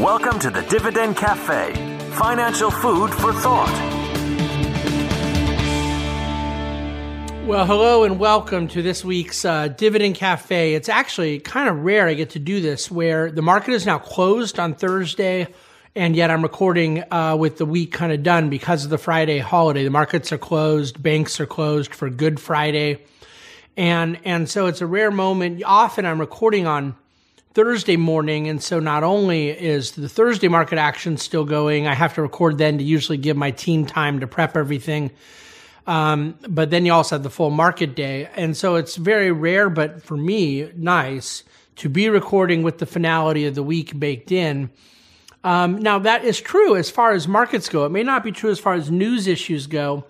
Welcome to the Dividend Cafe, financial food for thought. Well, hello and welcome to this week's uh, Dividend Cafe. It's actually kind of rare I get to do this where the market is now closed on Thursday, and yet I'm recording uh, with the week kind of done because of the Friday holiday. The markets are closed, banks are closed for Good Friday. And, and so it's a rare moment. Often I'm recording on Thursday morning. And so not only is the Thursday market action still going, I have to record then to usually give my team time to prep everything. Um, but then you also have the full market day. And so it's very rare, but for me, nice to be recording with the finality of the week baked in. Um, now that is true as far as markets go. It may not be true as far as news issues go.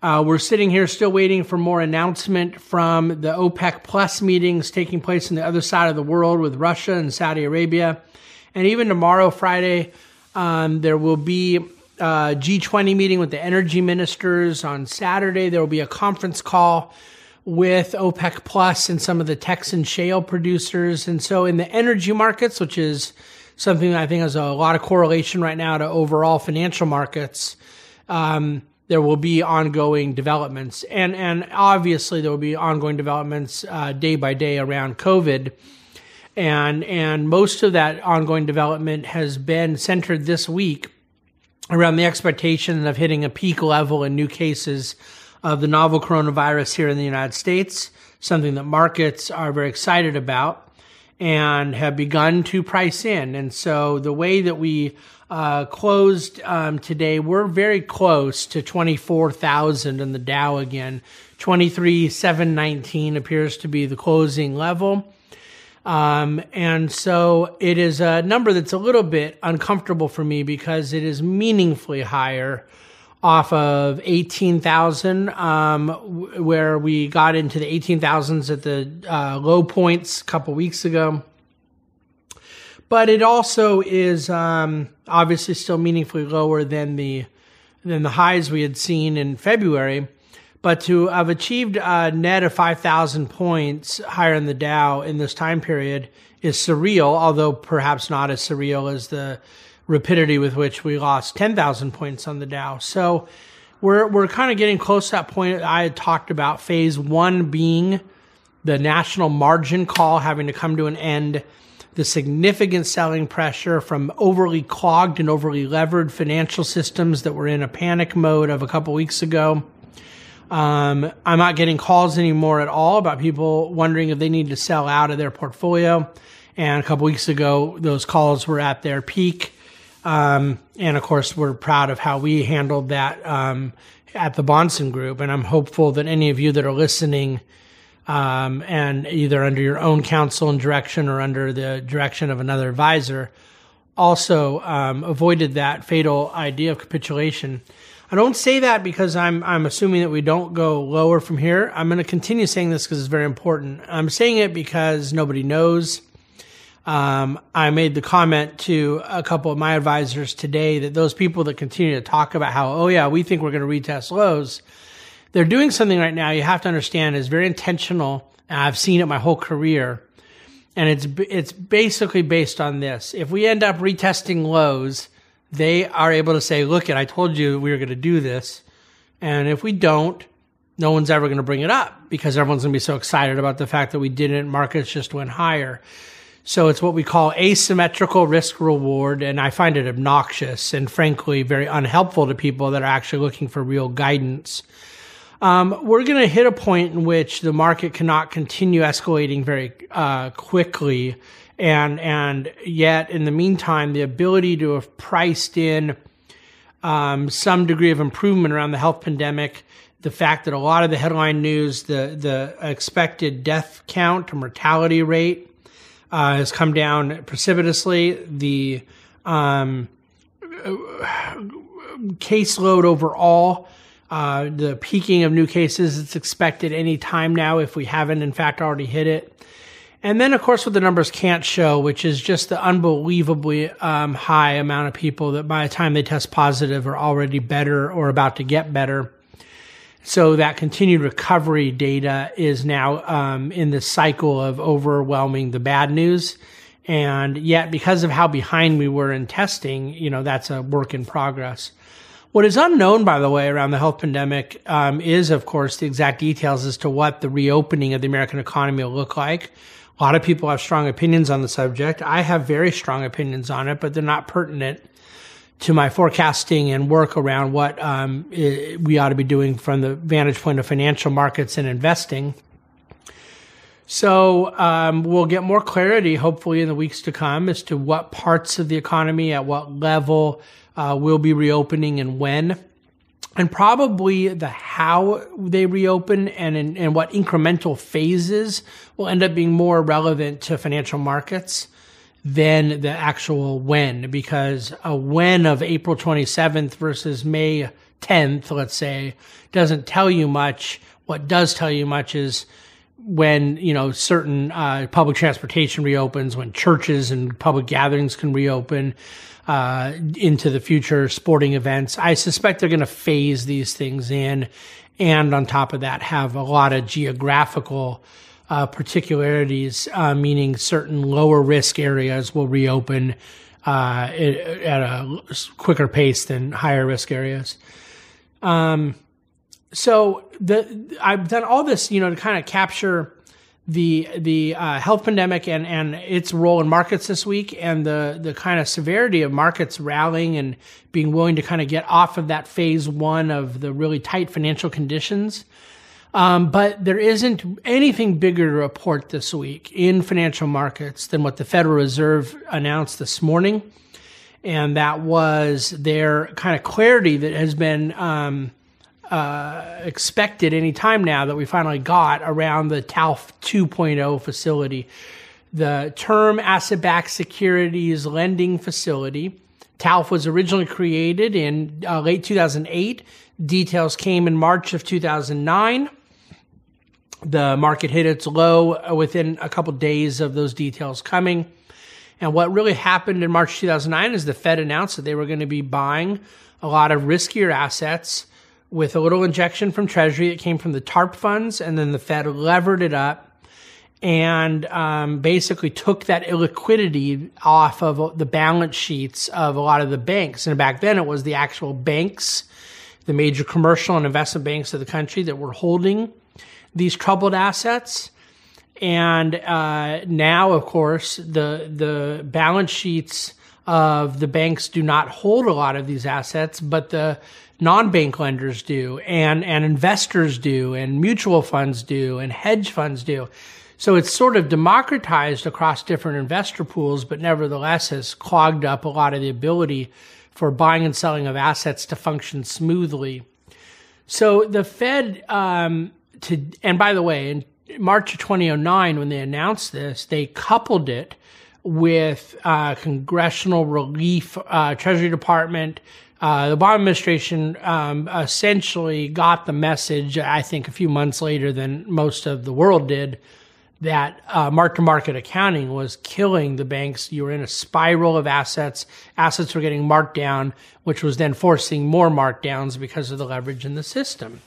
Uh, we're sitting here still waiting for more announcement from the OPEC Plus meetings taking place on the other side of the world with Russia and Saudi Arabia. And even tomorrow, Friday, um, there will be a G20 meeting with the energy ministers. On Saturday, there will be a conference call with OPEC Plus and some of the Texan shale producers. And so in the energy markets, which is something that I think has a lot of correlation right now to overall financial markets, um, there will be ongoing developments, and and obviously there will be ongoing developments uh, day by day around COVID, and and most of that ongoing development has been centered this week around the expectation of hitting a peak level in new cases of the novel coronavirus here in the United States, something that markets are very excited about and have begun to price in. And so the way that we uh, closed um, today, we're very close to 24,000 in the Dow again. 23,719 appears to be the closing level. Um, and so it is a number that's a little bit uncomfortable for me because it is meaningfully higher off of 18,000, um, where we got into the 18,000s at the uh, low points a couple weeks ago. But it also is um, obviously still meaningfully lower than the than the highs we had seen in February. But to have achieved a net of 5,000 points higher in the Dow in this time period is surreal, although perhaps not as surreal as the rapidity with which we lost 10,000 points on the Dow. So we're, we're kind of getting close to that point I had talked about phase one being the national margin call having to come to an end, the significant selling pressure from overly clogged and overly levered financial systems that were in a panic mode of a couple weeks ago. Um, I'm not getting calls anymore at all about people wondering if they need to sell out of their portfolio. And a couple weeks ago, those calls were at their peak. Um, and of course, we're proud of how we handled that um, at the Bahnsen Group. And I'm hopeful that any of you that are listening, um, and either under your own counsel and direction or under the direction of another advisor, also um, avoided that fatal idea of capitulation. I don't say that because I'm I'm assuming that we don't go lower from here. I'm going to continue saying this because it's very important. I'm saying it because nobody knows. Um, I made the comment to a couple of my advisors today that those people that continue to talk about how, oh yeah, we think we're going to retest lows, they're doing something right now you have to understand is very intentional. I've seen it my whole career. And it's, it's basically based on this. If we end up retesting lows, they are able to say, look, I told you we were going to do this. And if we don't, no one's ever going to bring it up because everyone's going to be so excited about the fact that we didn't. Markets just went higher. So it's what we call asymmetrical risk reward. And I find it obnoxious and frankly very unhelpful to people that are actually looking for real guidance. Um, we're going to hit a point in which the market cannot continue escalating very uh, quickly. And, and yet, in the meantime, the ability to have priced in um, some degree of improvement around the health pandemic, the fact that a lot of the headline news, the, the expected death count or mortality rate, uh, has come down precipitously. The um, caseload overall, uh, the peaking of new cases, it's expected any time now if we haven't, in fact, already hit it. And then, of course, what the numbers can't show, which is just the unbelievably um, high amount of people that by the time they test positive are already better or about to get better. So that continued recovery data is now um, in the cycle of overwhelming the bad news. And yet, because of how behind we were in testing, you know, that's a work in progress. What is unknown, by the way, around the health pandemic um, is, of course, the exact details as to what the reopening of the American economy will look like. A lot of people have strong opinions on the subject. I have very strong opinions on it, but they're not pertinent to my forecasting and work around what um, we ought to be doing from the vantage point of financial markets and investing. So um, we'll get more clarity, hopefully, in the weeks to come as to what parts of the economy, at what level, uh, will be reopening and when, and probably the how they reopen and in, and what incremental phases will end up being more relevant to financial markets than the actual when, because a when of April 27th versus May 10th, let's say, doesn't tell you much. What does tell you much is when you know certain uh, public transportation reopens, when churches and public gatherings can reopen uh, into the future, sporting events. I suspect they're going to phase these things in, and on top of that, have a lot of geographical uh, particularities, uh, meaning certain lower risk areas will reopen uh, at a quicker pace than higher risk areas. Um, so the I've done all this, you know, to kind of capture the the uh, health pandemic and and its role in markets this week, and the the kind of severity of markets rallying and being willing to kind of get off of that phase one of the really tight financial conditions. Um, but there isn't anything bigger to report this week in financial markets than what the Federal Reserve announced this morning, and that was their kind of clarity that has been. Um, uh, expected any time now that we finally got around the TALF 2.0 facility, the Term Asset Backed Securities Lending Facility. TALF was originally created in uh, late 2008. Details came in March of 2009. The market hit its low within a couple days of those details coming. And what really happened in March 2009 is the Fed announced that they were going to be buying a lot of riskier assets with a little injection from Treasury It came from the TARP funds, and then the Fed levered it up and um, basically took that illiquidity off of the balance sheets of a lot of the banks. And back then, it was the actual banks, the major commercial and investment banks of the country that were holding these troubled assets. And uh, now, of course, the the balance sheets of the banks do not hold a lot of these assets, but the non-bank lenders do and, and investors do and mutual funds do and hedge funds do. So it's sort of democratized across different investor pools, but nevertheless has clogged up a lot of the ability for buying and selling of assets to function smoothly. So the Fed, um, to, and by the way, in March of 2009, when they announced this, they coupled it with uh, congressional relief, uh, Treasury Department, uh, the Obama administration um, essentially got the message, I think, a few months later than most of the world did, that uh, mark-to-market accounting was killing the banks. You were in a spiral of assets. Assets were getting marked down, which was then forcing more markdowns because of the leverage in the system.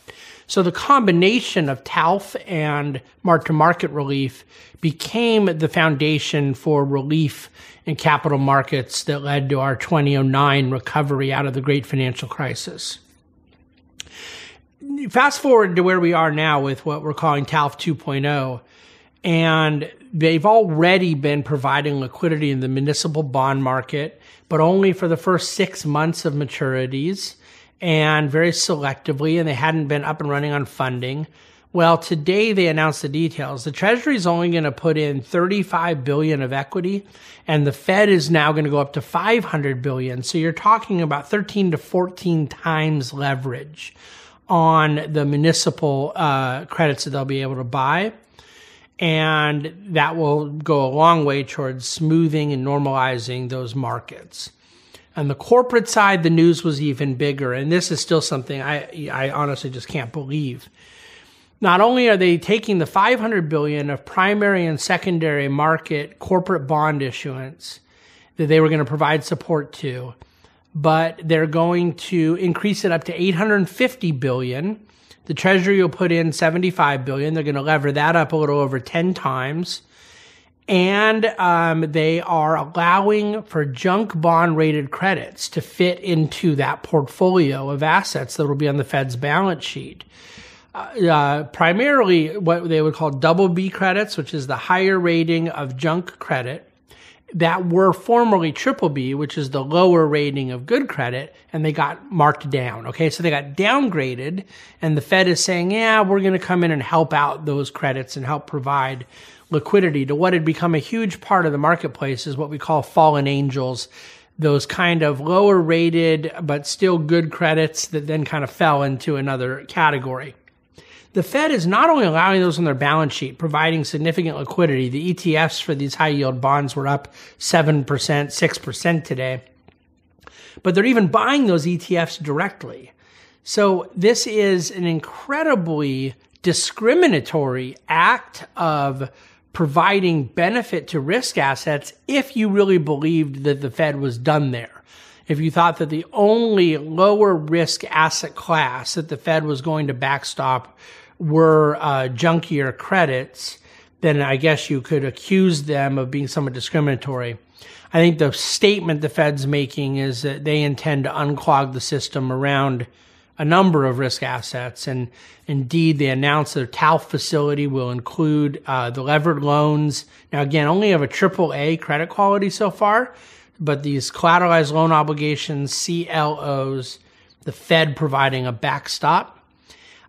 So the combination of TALF and mark-to-market relief became the foundation for relief in capital markets that led to our 2009 recovery out of the great financial crisis. Fast forward to where we are now with what we're calling TALF 2.0, and they've already been providing liquidity in the municipal bond market, but only for the first six months of maturities and very selectively, and they hadn't been up and running on funding. Well, today they announced the details. The Treasury is only going to put in 35 billion of equity, and the Fed is now going to go up to 500 billion. So you're talking about 13 to 14 times leverage on the municipal uh, credits that they'll be able to buy. And that will go a long way towards smoothing and normalizing those markets. On the corporate side, the news was even bigger, and this is still something I, I honestly just can't believe. Not only are they taking the 500 billion of primary and secondary market corporate bond issuance that they were going to provide support to, but they're going to increase it up to 850 billion. The Treasury will put in 75 billion. They're going to lever that up a little over 10 times and um, they are allowing for junk bond rated credits to fit into that portfolio of assets that will be on the Fed's balance sheet. Uh, uh, primarily, what they would call double B credits, which is the higher rating of junk credit, that were formerly triple B, which is the lower rating of good credit, and they got marked down. Okay, so they got downgraded, and the Fed is saying, yeah, we're going to come in and help out those credits and help provide liquidity to what had become a huge part of the marketplace is what we call fallen angels. Those kind of lower rated, but still good credits that then kind of fell into another category. The Fed is not only allowing those on their balance sheet, providing significant liquidity. The ETFs for these high yield bonds were up 7%, 6% today, but they're even buying those ETFs directly. So this is an incredibly discriminatory act of providing benefit to risk assets if you really believed that the Fed was done there. If you thought that the only lower risk asset class that the Fed was going to backstop were uh, junkier credits, then I guess you could accuse them of being somewhat discriminatory. I think the statement the Fed's making is that they intend to unclog the system around a number of risk assets. And indeed, they announced their TALF facility will include uh, the levered loans. Now, again, only have a triple A credit quality so far, but these collateralized loan obligations, CLOs, the Fed providing a backstop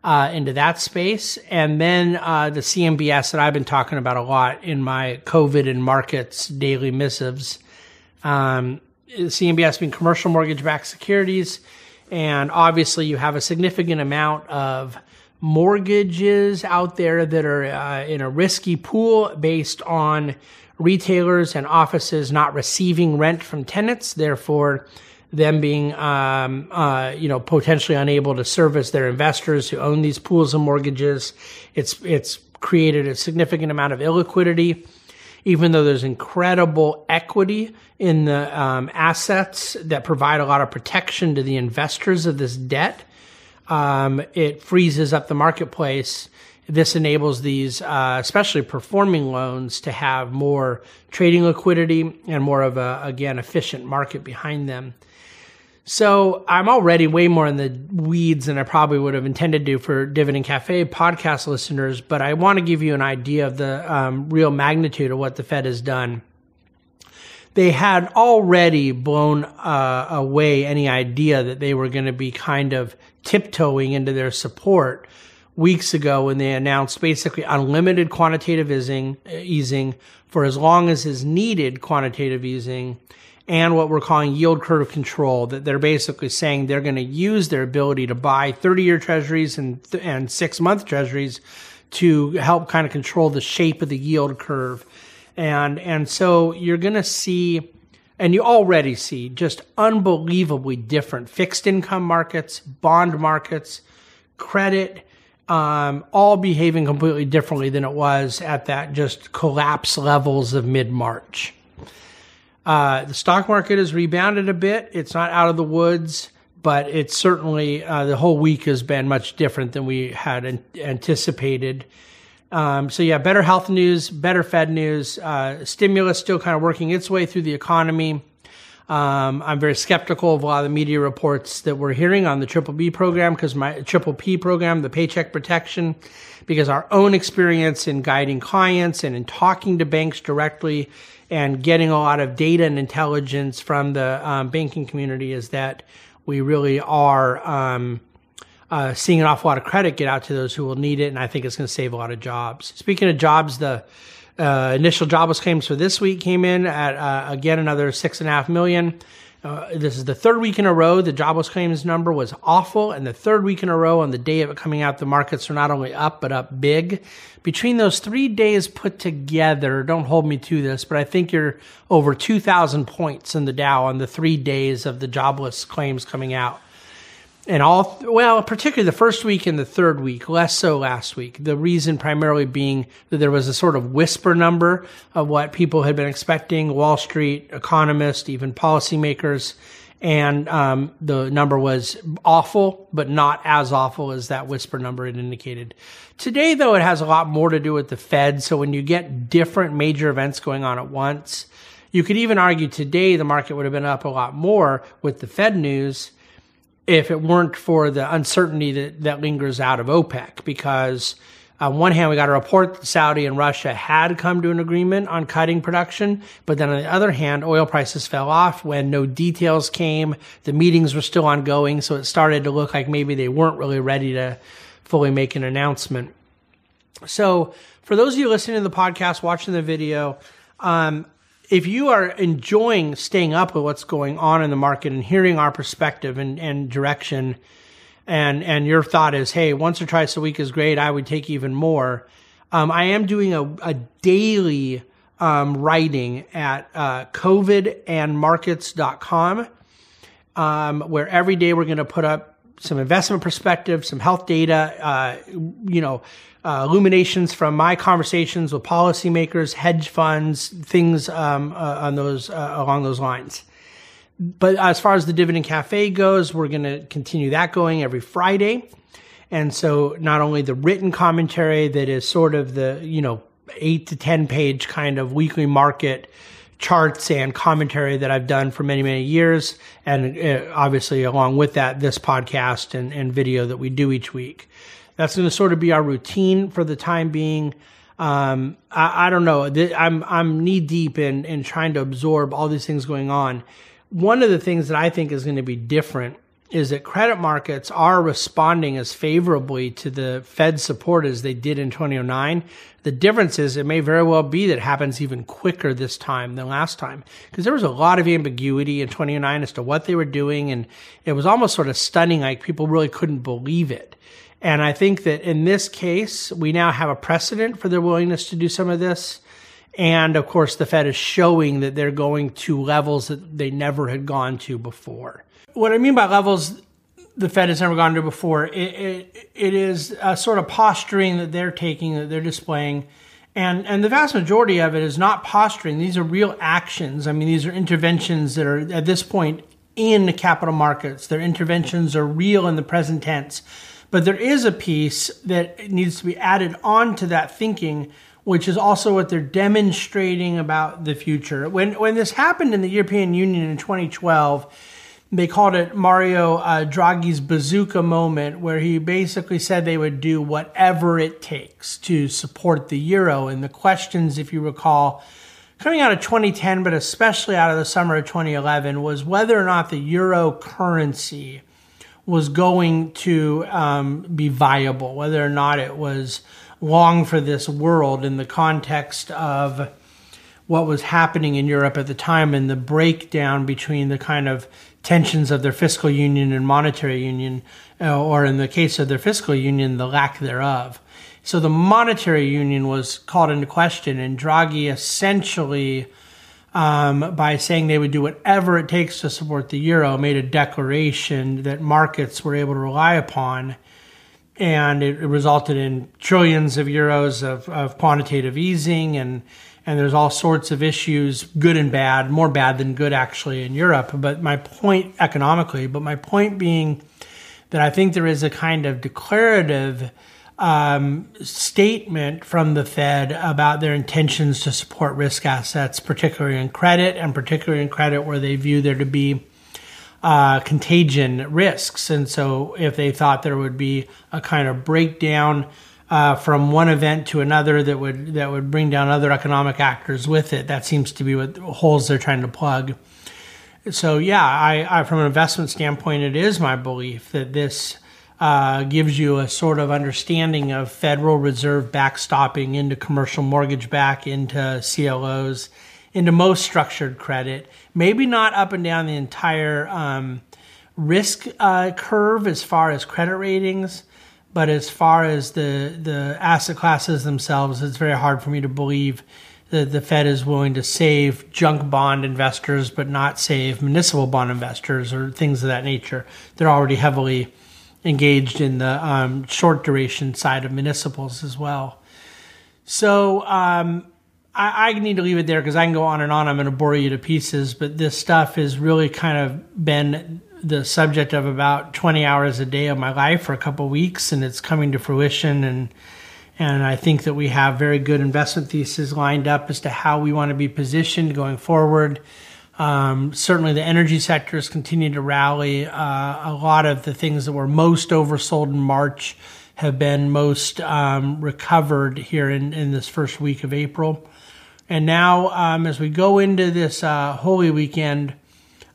uh, into that space. And then uh, the CMBS that I've been talking about a lot in my COVID and markets daily missives. Um, CMBS being commercial mortgage backed securities. And obviously, you have a significant amount of mortgages out there that are uh, in a risky pool based on retailers and offices not receiving rent from tenants. Therefore, them being, um, uh, you know, potentially unable to service their investors who own these pools of mortgages. It's it's created a significant amount of illiquidity, even though there's incredible equity in the um, assets that provide a lot of protection to the investors of this debt. Um, it freezes up the marketplace. This enables these, uh, especially performing loans, to have more trading liquidity and more of a, again, efficient market behind them. So I'm already way more in the weeds than I probably would have intended to for Dividend Cafe podcast listeners, but I want to give you an idea of the um, real magnitude of what the Fed has done. They had already blown uh, away any idea that they were going to be kind of tiptoeing into their support weeks ago when they announced basically unlimited quantitative easing, easing for as long as is needed quantitative easing and what we're calling yield curve control that they're basically saying they're going to use their ability to buy 30 year treasuries and, and six month treasuries to help kind of control the shape of the yield curve. And, and so you're going to see, and you already see just unbelievably different fixed income markets, bond markets, credit, um, all behaving completely differently than it was at that just collapse levels of mid March. Uh, the stock market has rebounded a bit. It's not out of the woods, but it's certainly uh, the whole week has been much different than we had an- anticipated. Um, so yeah, better health news, better Fed news. Uh, stimulus still kind of working its way through the economy. Um, I'm very skeptical of a lot of the media reports that we're hearing on the Triple B program because my Triple P program, the Paycheck Protection, because our own experience in guiding clients and in talking to banks directly and getting a lot of data and intelligence from the um, banking community is that we really are um, uh, seeing an awful lot of credit get out to those who will need it, and I think it's going to save a lot of jobs. Speaking of jobs, the uh, initial jobless claims for this week came in at uh, again another six and a half million. Uh, this is the third week in a row the jobless claims number was awful, and the third week in a row on the day of it coming out, the markets are not only up but up big. Between those three days put together, don't hold me to this, but I think you're over 2,000 points in the Dow on the three days of the jobless claims coming out and all well particularly the first week and the third week less so last week the reason primarily being that there was a sort of whisper number of what people had been expecting wall street economists even policymakers and um, the number was awful, but not as awful as that whisper number had indicated. Today, though, it has a lot more to do with the Fed. So when you get different major events going on at once, you could even argue today the market would have been up a lot more with the Fed news if it weren't for the uncertainty that, that lingers out of OPEC, because on one hand, we got a report that Saudi and Russia had come to an agreement on cutting production. But then on the other hand, oil prices fell off when no details came. The meetings were still ongoing. So it started to look like maybe they weren't really ready to fully make an announcement. So for those of you listening to the podcast, watching the video, um, if you are enjoying staying up with what's going on in the market and hearing our perspective and, and direction, and and your thought is, hey, once or twice a week is great. I would take even more. Um, I am doing a, a daily um, writing at uh, covidandmarkets.com, um, where every day we're going to put up some investment perspective, some health data, uh, you know, uh, illuminations from my conversations with policymakers, hedge funds, things um, uh, on those uh, along those lines but as far as the Dividend Cafe goes, we're going to continue that going every Friday. And so not only the written commentary that is sort of the, you know, eight to 10 page kind of weekly market charts and commentary that I've done for many, many years. And uh, obviously, along with that, this podcast and, and video that we do each week. That's going to sort of be our routine for the time being. Um, I, I, don't know. I'm, I'm knee deep in, in trying to absorb all these things going on one of the things that I think is going to be different is that credit markets are responding as favorably to the Fed support as they did in 2009. The difference is it may very well be that it happens even quicker this time than last time because there was a lot of ambiguity in 2009 as to what they were doing. And it was almost sort of stunning. Like people really couldn't believe it. And I think that in this case, we now have a precedent for their willingness to do some of this. And of course, the Fed is showing that they're going to levels that they never had gone to before. What I mean by levels the Fed has never gone to before, it, it, it is a sort of posturing that they're taking, that they're displaying. And, and the vast majority of it is not posturing. These are real actions. I mean, these are interventions that are at this point in the capital markets. Their interventions are real in the present tense. But there is a piece that needs to be added on to that thinking which is also what they're demonstrating about the future. When when this happened in the European Union in 2012, they called it Mario uh, Draghi's bazooka moment, where he basically said they would do whatever it takes to support the euro. And the questions, if you recall, coming out of 2010, but especially out of the summer of 2011, was whether or not the euro currency was going to um, be viable, whether or not it was long for this world in the context of what was happening in Europe at the time and the breakdown between the kind of tensions of their fiscal union and monetary union, uh, or in the case of their fiscal union, the lack thereof. So the monetary union was called into question, and Draghi essentially, um, by saying they would do whatever it takes to support the euro, made a declaration that markets were able to rely upon and it, resulted in trillions of euros of, of quantitative easing and and there's all sorts of issues, good and bad, more bad than good actually in Europe. But my point economically, but my point being that I think there is a kind of declarative um, statement from the Fed about their intentions to support risk assets, particularly in credit, and particularly in credit where they view there to be uh, contagion risks. And so, if they thought there would be a kind of breakdown uh, from one event to another that would that would bring down other economic actors with it, that seems to be what holes they're trying to plug. So, yeah, I, I from an investment standpoint, it is my belief that this. Uh, gives you a sort of understanding of Federal Reserve backstopping into commercial mortgage back into CLOs into most structured credit. Maybe not up and down the entire um, risk uh, curve as far as credit ratings, but as far as the the asset classes themselves, it's very hard for me to believe that the Fed is willing to save junk bond investors, but not save municipal bond investors or things of that nature. They're already heavily engaged in the um, short duration side of municipals as well. So um, I, I need to leave it there because I can go on and on. I'm going to bore you to pieces, but this stuff has really kind of been the subject of about 20 hours a day of my life for a couple weeks, and it's coming to fruition. And and I think that we have very good investment theses lined up as to how we want to be positioned going forward. Um, certainly, the energy sector has continued to rally. Uh, a lot of the things that were most oversold in March have been most um, recovered here in, in this first week of April. And now, um, as we go into this uh, Holy Weekend,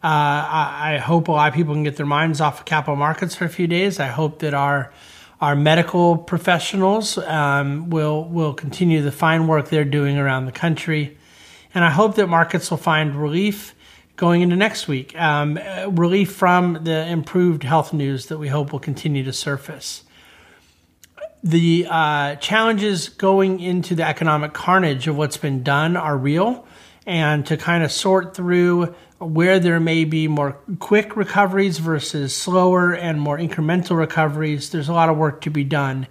uh, I, I, hope a lot of people can get their minds off of capital markets for a few days. I hope that our our medical professionals um, will will continue the fine work they're doing around the country, and I hope that markets will find relief going into next week. Um, relief from the improved health news that we hope will continue to surface the uh, challenges going into the economic carnage of what's been done are real, and to kind of sort through where there may be more quick recoveries versus slower and more incremental recoveries, there's a lot of work to be done.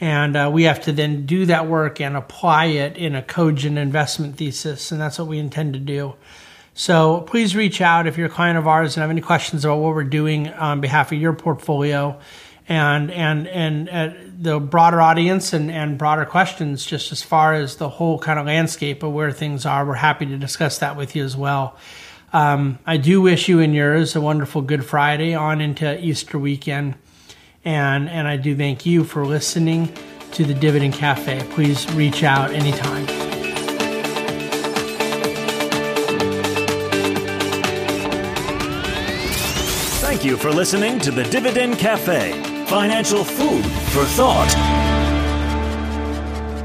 And uh, we have to then do that work and apply it in a cogent investment thesis, and that's what we intend to do. So please reach out if you're a client of ours and have any questions about what we're doing on behalf of your portfolio and and and uh, the broader audience and, and broader questions just as far as the whole kind of landscape of where things are. We're happy to discuss that with you as well. Um, i do wish you and yours a wonderful good friday on into easter weekend. And and i do thank you for listening to the dividend cafe. Please reach out anytime. Thank you for listening to the Dividend Cafe financial food for thought.